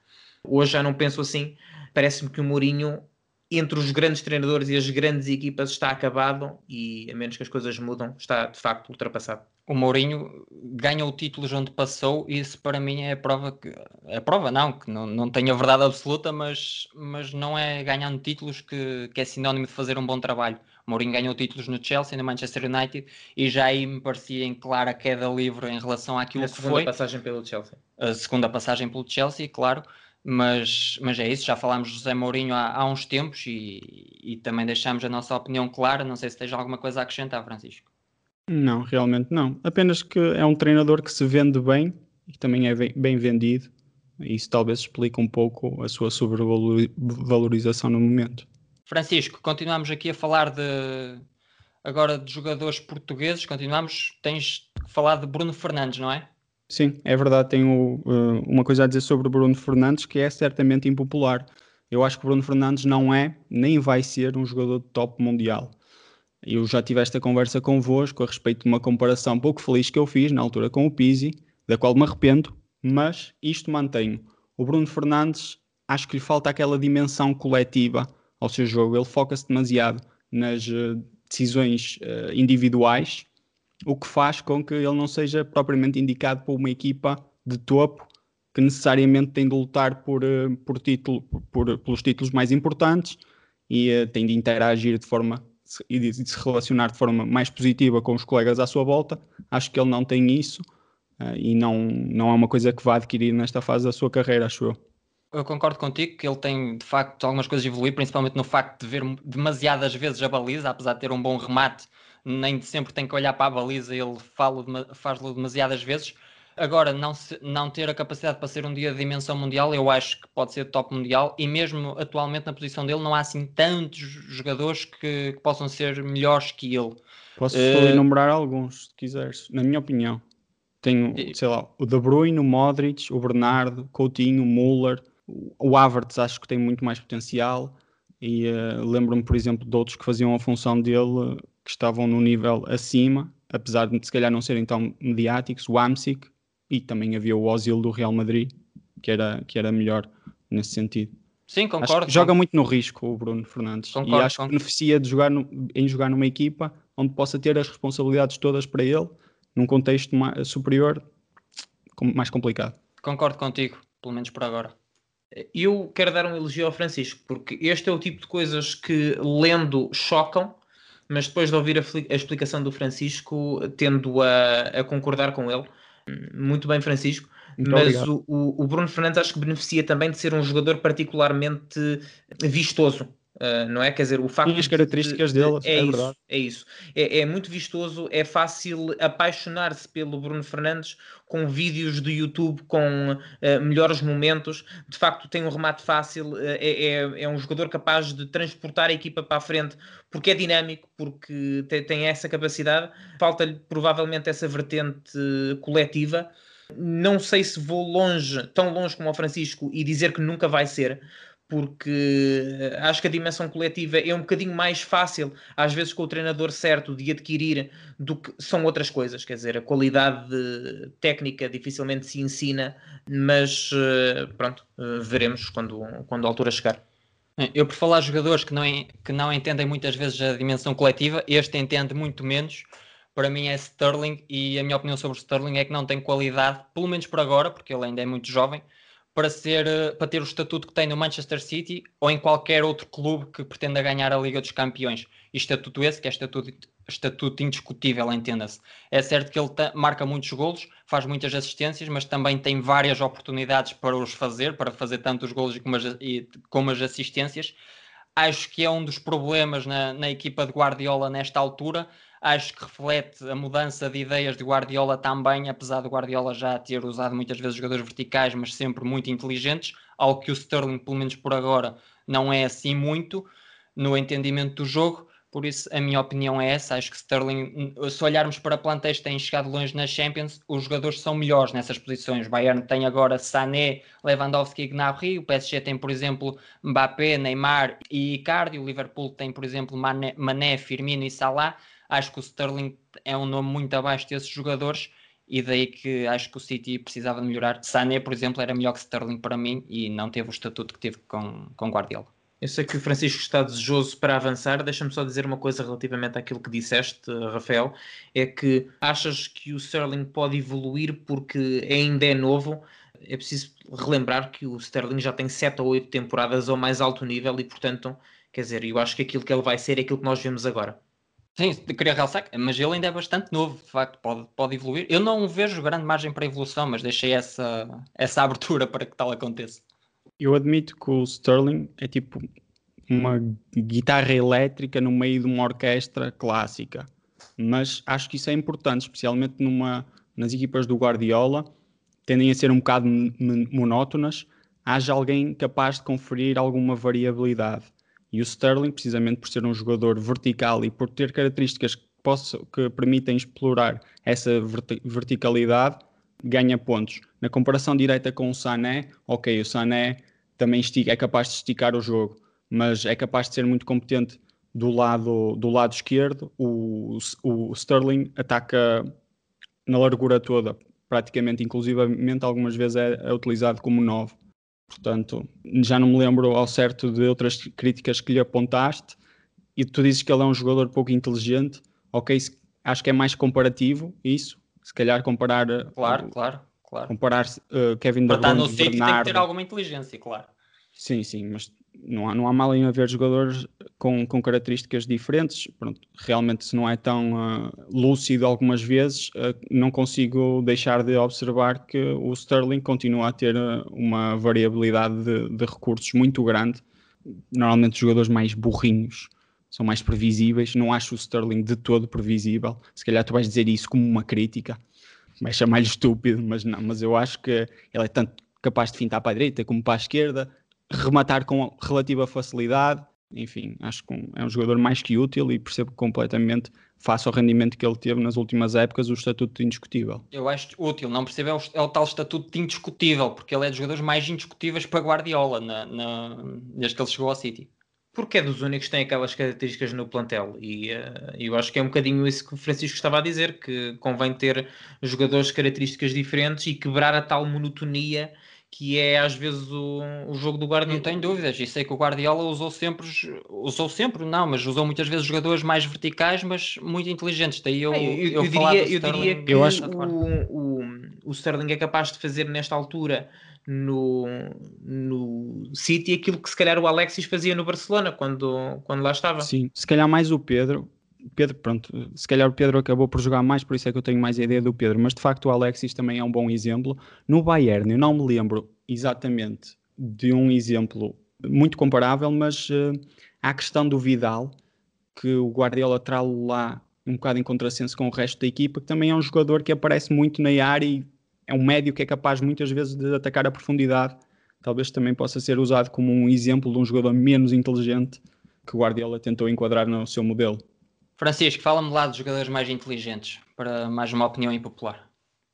[SPEAKER 3] Hoje já não penso assim, parece-me que o Mourinho entre os grandes treinadores e as grandes equipas está acabado e, a menos que as coisas mudam, está de facto ultrapassado.
[SPEAKER 1] O Mourinho ganhou títulos onde passou e isso para mim é a prova que... A prova não, que não, não tenho a verdade absoluta, mas, mas não é ganhando títulos que, que é sinónimo de fazer um bom trabalho. Mourinho ganhou títulos no Chelsea, no Manchester United e já aí me parecia em clara queda livre em relação àquilo
[SPEAKER 3] a
[SPEAKER 1] que
[SPEAKER 3] foi.
[SPEAKER 1] A segunda
[SPEAKER 3] passagem pelo Chelsea.
[SPEAKER 1] A segunda passagem pelo Chelsea, claro mas, mas é isso, já falámos de José Mourinho há, há uns tempos e, e, também deixámos a nossa opinião clara. Não sei se tens alguma coisa a acrescentar, Francisco.
[SPEAKER 2] Não, realmente não. Apenas que é um treinador que se vende bem e que também é bem vendido. Isso talvez explique um pouco a sua sobrevalorização no momento.
[SPEAKER 1] Francisco, continuamos aqui a falar de agora de jogadores portugueses. Continuamos, tens falado de Bruno Fernandes, não é?
[SPEAKER 2] Sim, é verdade. Tenho uh, uma coisa a dizer sobre Bruno Fernandes que é certamente impopular. Eu acho que Bruno Fernandes não é, nem vai ser um jogador de top mundial. Eu já tive esta conversa convosco a respeito de uma comparação pouco feliz que eu fiz na altura com o Pizzi, da qual me arrependo, mas isto mantenho. O Bruno Fernandes, acho que lhe falta aquela dimensão coletiva ao seu jogo. Ele foca-se demasiado nas uh, decisões uh, individuais o que faz com que ele não seja propriamente indicado por uma equipa de topo que necessariamente tem de lutar por, eh, por título, por, pelos títulos mais importantes e tem de interagir de forma e de, de, se relacionar de forma mais positiva com os colegas à sua volta. Acho que ele não tem isso uh, e não, não é uma coisa que vá adquirir nesta fase da sua carreira, acho eu.
[SPEAKER 1] Eu concordo contigo que ele tem de facto algumas coisas a evoluir, principalmente no facto de ver demasiadas vezes a baliza, apesar de ter um bom remate, nem sempre tem que olhar para a baliza, ele faz-lo demasiadas vezes. Agora, não, se, não ter a capacidade para ser um dia de dimensão mundial, eu acho que pode ser top mundial, e mesmo atualmente na posição dele, não há assim tantos jogadores que, que possam ser melhores que ele.
[SPEAKER 2] Posso uh, enumerar alguns, se quiseres, na minha opinião. Tenho, sei lá, o De Bruyne, o Modric, o Bernardo, Coutinho, o Müller, o Havertz acho que tem muito mais potencial e uh, lembro-me, por exemplo, de outros que faziam a função dele que estavam no nível acima, apesar de se calhar não serem tão mediáticos, o Amsic e também havia o Ozil do Real Madrid, que era, que era melhor nesse sentido.
[SPEAKER 1] Sim, concordo.
[SPEAKER 2] joga muito no risco o Bruno Fernandes concordo, e acho concordo. que beneficia de jogar no, em jogar numa equipa onde possa ter as responsabilidades todas para ele, num contexto mais, superior, mais complicado.
[SPEAKER 1] Concordo contigo, pelo menos por agora.
[SPEAKER 3] Eu quero dar um elogio ao Francisco, porque este é o tipo de coisas que, lendo, chocam, mas depois de ouvir a, a explicação do Francisco, tendo a, a, concordar com ele. Muito bem, Francisco. Muito mas o, o, Bruno Fernandes acho que beneficia também de ser um jogador particularmente vistoso. Uh, não é? Quer dizer, o facto.
[SPEAKER 2] E as características de, dele, é, é,
[SPEAKER 3] isso,
[SPEAKER 2] verdade.
[SPEAKER 3] É isso. É, é muito vistoso, é fácil apaixonar-se pelo Bruno Fernandes com vídeos do YouTube com uh, melhores momentos. De facto, tem um remate fácil, uh, é, é, um jogador capaz de transportar a equipa para a frente porque é dinâmico, porque tem, tem essa capacidade. Falta-lhe provavelmente essa vertente coletiva. Não sei se vou longe, tão longe como o Francisco, e dizer que nunca vai ser, porque eh, acho que a dimensão coletiva é um bocadinho mais fácil, às vezes com o treinador certo, de adquirir do que são outras coisas. Quer dizer, a qualidade técnica dificilmente se ensina, mas eh, pronto, eh, veremos quando, quando a altura chegar.
[SPEAKER 1] Eu, por falar jogadores que não, que não entendem muitas vezes a dimensão coletiva, este entende muito menos. Para mim é Sterling, e a minha opinião sobre Sterling é que não tem qualidade, pelo menos por agora, porque ele ainda é muito jovem, para, ser, eh, para ter o estatuto que tem no Manchester City ou em qualquer outro clube que pretenda ganhar a Liga dos Campeões. E estatuto esse, que é estatuto, estatuto indiscutível, entenda-se. É certo que ele marca muitos golos, faz muitas assistências, mas também tem várias oportunidades para os fazer, para fazer tanto os golos como as, e, como as assistências. Acho que é um dos problemas na, na equipa de Guardiola nesta altura, acho que reflete a mudança de ideias de Guardiola também, apesar de Guardiola já ter usado muitas vezes jogadores verticais, mas sempre muito inteligentes, algo que o Sterling, pelo menos por agora, não é assim muito no entendimento do jogo. Por isso, a minha opinião é essa. Acho que Sterling, se olharmos para plantéis que têm chegado longe na Champions, os jogadores são melhores nessas posições. O Bayern tem agora Sané, Lewandowski e Gnabry. O PSG tem, por exemplo, Mbappé, Neymar e Icardi. O Liverpool tem, por exemplo, Mané Firmino e Salah acho que o Sterling é um nome muito abaixo desses jogadores e daí que acho que o City precisava de melhorar. Sané, por exemplo, era melhor que Sterling para mim e não teve o estatuto que teve com, com Guardiola.
[SPEAKER 3] Eu sei que o Francisco está desejoso para avançar. Deixa-me só dizer uma coisa relativamente àquilo que disseste, Rafael. É que achas que o Sterling pode evoluir porque ainda é novo. É preciso relembrar que o Sterling já tem 7 ou 8 temporadas ao mais alto nível e, portanto, quer dizer, eu acho que aquilo que ele vai ser é aquilo que nós vemos agora.
[SPEAKER 1] Sim, queria realçar, mas ele ainda é bastante novo, de facto, pode, pode evoluir. Eu não vejo grande margem para evolução, mas deixei essa, essa abertura para que tal aconteça.
[SPEAKER 2] Eu admito que o Sterling é tipo uma guitarra elétrica no meio de uma orquestra clássica, mas acho que isso é importante, especialmente numa, nas equipas do Guardiola, tendem a ser um bocado monótonas, haja alguém capaz de conferir alguma variabilidade. E o Sterling, precisamente por ser um jogador vertical e por ter características que, posso, que permitem explorar essa verti verticalidade, ganha pontos. Na comparação direta com o Sané, ok, o Sané também estica, é capaz de esticar o jogo, mas é capaz de ser muito competente do lado, do lado esquerdo. O, o Sterling ataca na largura toda, praticamente, inclusivamente algumas vezes é, é utilizado como 9. Portanto, já não me lembro ao certo de outras críticas que lhe apontaste. E tu dizes que ele é um jogador pouco inteligente. Ok, acho que é mais comparativo isso. Se calhar comparar. Eh,
[SPEAKER 1] claro, uh, claro, claro.
[SPEAKER 2] Comparar uh, Kevin
[SPEAKER 1] Para estar no sítio tem que ter alguma inteligência, claro.
[SPEAKER 2] Sim, sim, mas não há, não há mal em haver jogadores com, com características diferentes. Pronto, realmente, se não é tão uh, lúcido algumas vezes, uh, não consigo deixar de observar que o Sterling continua a ter uh, uma variabilidade de, de, recursos muito grande. Normalmente, os jogadores mais burrinhos são mais previsíveis. Não acho o Sterling de todo previsível. Se calhar, tu vais dizer isso como uma crítica, vai chamar-lhe estúpido, mas não. Mas eu acho que ele é tanto capaz de fintar para a direita como para a esquerda rematar com relativa facilidade. Enfim, acho que é um jogador mais que útil e percebo completamente, face ao rendimento que ele teve nas últimas épocas, o estatuto de indiscutível.
[SPEAKER 1] Eu acho útil, não percebo é o, é o tal estatuto de indiscutível, porque ele é dos jogadores mais indiscutíveis para Guardiola na, na, desde que ele chegou ao City
[SPEAKER 3] porque é dos únicos que têm aquelas características no plantel. E uh, eu acho que é um bocadinho isso que o Francisco estava a dizer: que convém ter jogadores de características diferentes e quebrar a tal monotonia que é às vezes o, o jogo do Guardiola.
[SPEAKER 1] Não tenho dúvidas, e sei que o Guardiola usou sempre, usou sempre, não, mas usou muitas vezes jogadores mais verticais, mas muito inteligentes. Daí eu,
[SPEAKER 3] é, eu, eu, eu diria, eu diria que eu acho... o, o, o Sterling é capaz de fazer nesta altura no, no City aquilo que se calhar o Alexis fazia no Barcelona quando, quando lá estava.
[SPEAKER 2] Sim, se calhar mais o Pedro, Pedro, pronto, se calhar o Pedro acabou por jogar mais, por isso é que eu tenho mais a ideia do Pedro, mas de facto o Alexis também é um bom exemplo. No Bayern, eu não me lembro exatamente de um exemplo muito comparável, mas uh, há a questão do Vidal, que o Guardiola traz lá um bocado em contrassenso com o resto da equipa, que também é um jogador que aparece muito na área e é um médio que é capaz muitas vezes de atacar a profundidade. Talvez também possa ser usado como um exemplo de um jogador menos inteligente que o Guardiola tentou enquadrar no seu modelo.
[SPEAKER 1] Francisco, fala-me lá dos jogadores mais inteligentes, para mais uma opinião impopular.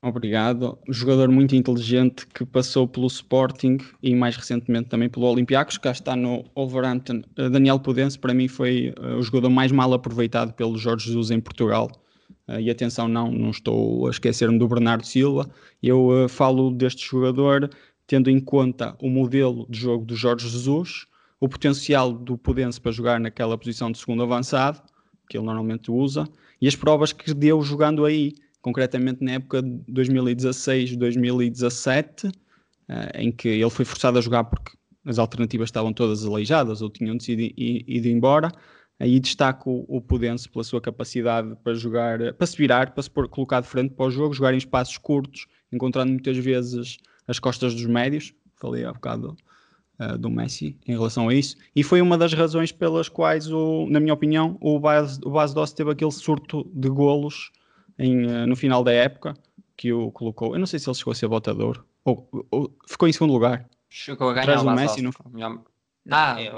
[SPEAKER 2] Obrigado. Jogador muito inteligente que passou pelo Sporting e mais recentemente também pelo Olympiacos, cá está no Wolverhampton. Eh, Daniel Pudense, para mim, foi uh, o jogador mais mal aproveitado pelo Jorge Jesus em Portugal. Uh, e atenção, não, não estou a esquecer-me do Bernardo Silva. Eu falo deste jogador tendo em conta o modelo de jogo do Jorge Jesus, o potencial do Pudense para jogar naquela posição de segundo avançado que ele normalmente usa, e as provas que deu jogando aí, concretamente na época de 2016, 2017, uh, em que ele foi forçado a jogar porque as alternativas estavam todas aleijadas ou tinham ir, ido embora. Aí destaco o, Pudense pela sua capacidade para jogar, para se virar, para se pôr, colocar de frente para o jogo, jogar em espaços curtos, encontrando muitas vezes as costas dos médios. Falei há bocado uh, do Messi em relação a isso. E foi uma das razões pelas quais, o, na minha opinião, o Bas, o Bas Doss teve aquele surto de golos em, uh, no final da época que o colocou. Eu não sei se ele chegou a ser votador ou, ou ficou em segundo lugar.
[SPEAKER 1] Chegou a ganhar o Messi, não foi?
[SPEAKER 3] Ah, é,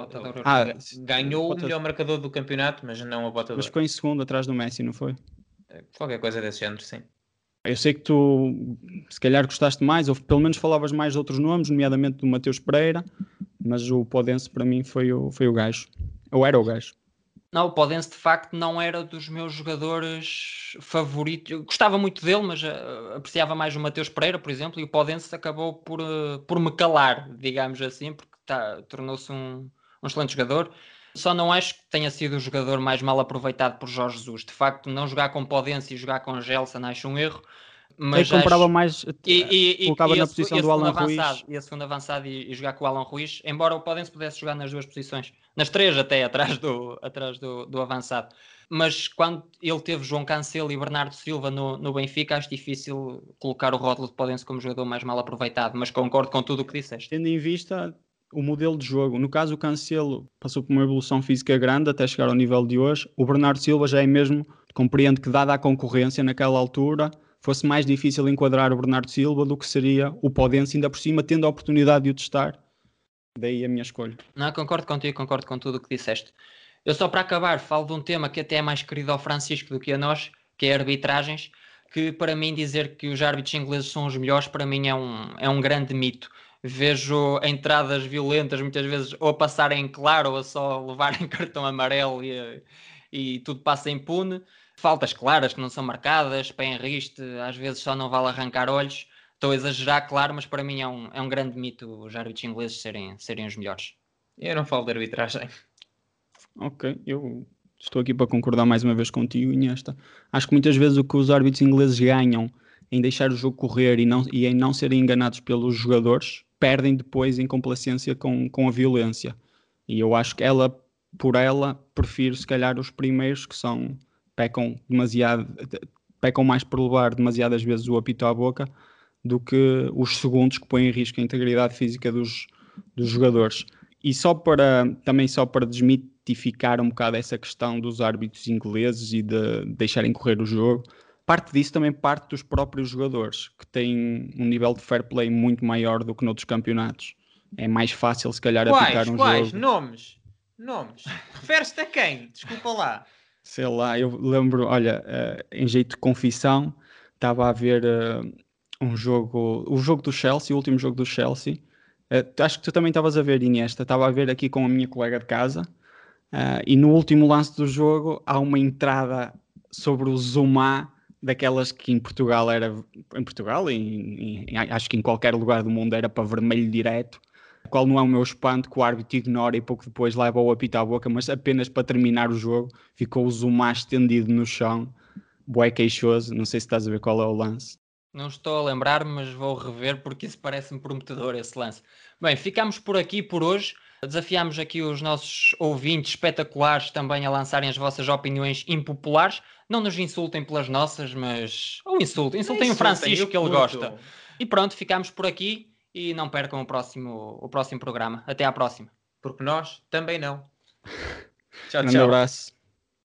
[SPEAKER 3] ah, ganhou o melhor marcador do campeonato, mas não a botador.
[SPEAKER 2] Mas ficou em segundo atrás do Messi, não foi?
[SPEAKER 3] Qualquer coisa desse género, sim.
[SPEAKER 2] Eu sei que tu, se calhar, gostaste mais, ou pelo menos falavas mais de outros nomes, nomeadamente do Mateus Pereira, mas o Podense para mim foi o, foi o gajo. Ou era o gajo.
[SPEAKER 1] Não, o Podense de facto não era dos meus jogadores favoritos. Eu gostava muito dele, mas uh, apreciava mais o Mateus Pereira, por exemplo, e o Podense acabou por, uh, por me calar, digamos assim, porque tá, tornou-se um, um excelente jogador. Só não acho que tenha sido o jogador mais mal aproveitado por Jorge Jesus. De facto, não jogar com Podência e jogar com Gelson acho um erro.
[SPEAKER 2] Mas Ele comprava acho... mais, e, e, colocava e, na esse, posição esse do Alan
[SPEAKER 1] avançado,
[SPEAKER 2] Ruiz.
[SPEAKER 1] E a segundo avançado e, jogar com o Alan Ruiz, embora o Podence pudesse jogar nas duas posições, nas três até, atrás do, atrás do, do avançado. Mas quando ele teve João Cancelo e Bernardo Silva no, no Benfica, acho difícil colocar o rótulo de Podence como jogador mais mal aproveitado, mas concordo com tudo o que disseste.
[SPEAKER 2] Tendo em vista o modelo de jogo. No caso, o Cancelo passou por uma evolução física grande até chegar ao nível de hoje. O Bernardo Silva já é mesmo, compreendo que, dada a concorrência naquela altura, fosse mais difícil enquadrar o Bernardo Silva do que seria o Podense, ainda por cima, tendo a oportunidade de o testar. Daí a minha escolha.
[SPEAKER 1] Não, concordo contigo, concordo com tudo o que disseste. Eu só para acabar falo de um tema que até é mais querido ao Francisco do que a nós, que é arbitragens, que para mim dizer que os árbitros ingleses são os melhores, para mim é um, é um grande mito vejo entradas violentas muitas vezes ou a passarem claro ou a só levarem cartão amarelo e, e tudo passa impune. Faltas claras que não são marcadas, pé em riste, às vezes só não vale arrancar olhos. Estou a exagerar, claro, mas para mim é um, é um grande mito os árbitros ingleses serem, serem os melhores.
[SPEAKER 3] Eu não falo de arbitragem.
[SPEAKER 2] Ok, eu estou aqui para concordar mais uma vez contigo, Iniesta. Acho que muitas vezes o que os árbitros ingleses ganham em deixar o jogo correr e, não, e em não serem enganados pelos jogadores perdem depois em complacência com, com a violência. E eu acho que ela, por ela, prefiro se calhar os primeiros que são pecam demasiado, pecam mais por levar demasiadas vezes o apito à boca do que os segundos que põem em risco a integridade física dos, dos jogadores. E só para também só para desmitificar um bocado essa questão dos árbitros ingleses e de deixarem correr o jogo, parte disso também parte dos próprios jogadores, que têm um nível de fair play muito maior do que noutros campeonatos. É mais fácil, se calhar,
[SPEAKER 3] quais,
[SPEAKER 2] apitar um
[SPEAKER 3] quais?
[SPEAKER 2] jogo.
[SPEAKER 3] Nomes? Nomes? Refere-se a quem? Desculpa lá.
[SPEAKER 2] Sei lá, eu lembro, olha, uh, em jeito de confissão, estava a ver uh, um jogo, o jogo do Chelsea, o último jogo do Chelsea. Uh, acho que tu também estavas a ver, Iniesta. Estava a ver aqui com a minha colega de casa. e no último lance do jogo há uma entrada sobre o Zuma daquelas que em Portugal era em Portugal e acho que em qualquer lugar do mundo era para vermelho direto qual não é o meu espanto que o árbitro ignora e pouco depois leva o apito à boca, mas apenas para terminar o jogo ficou o Zuma estendido no chão, bué queixoso, não sei se estás a ver qual é o lance.
[SPEAKER 1] Não estou a lembrar, mas vou rever porque isso parece-me prometedor esse lance. Bem, ficamos por aqui por hoje. Desafiamos aqui os nossos ouvintes espetaculares também a lançarem as vossas opiniões impopulares. Não nos insultem pelas nossas, mas. Ou insultem, insultem o Francisco que ele gosta. E pronto, ficamos por aqui e não percam o próximo, o próximo programa. Até à próxima.
[SPEAKER 3] Porque nós também não.
[SPEAKER 2] tchau, tchau. Um abraço.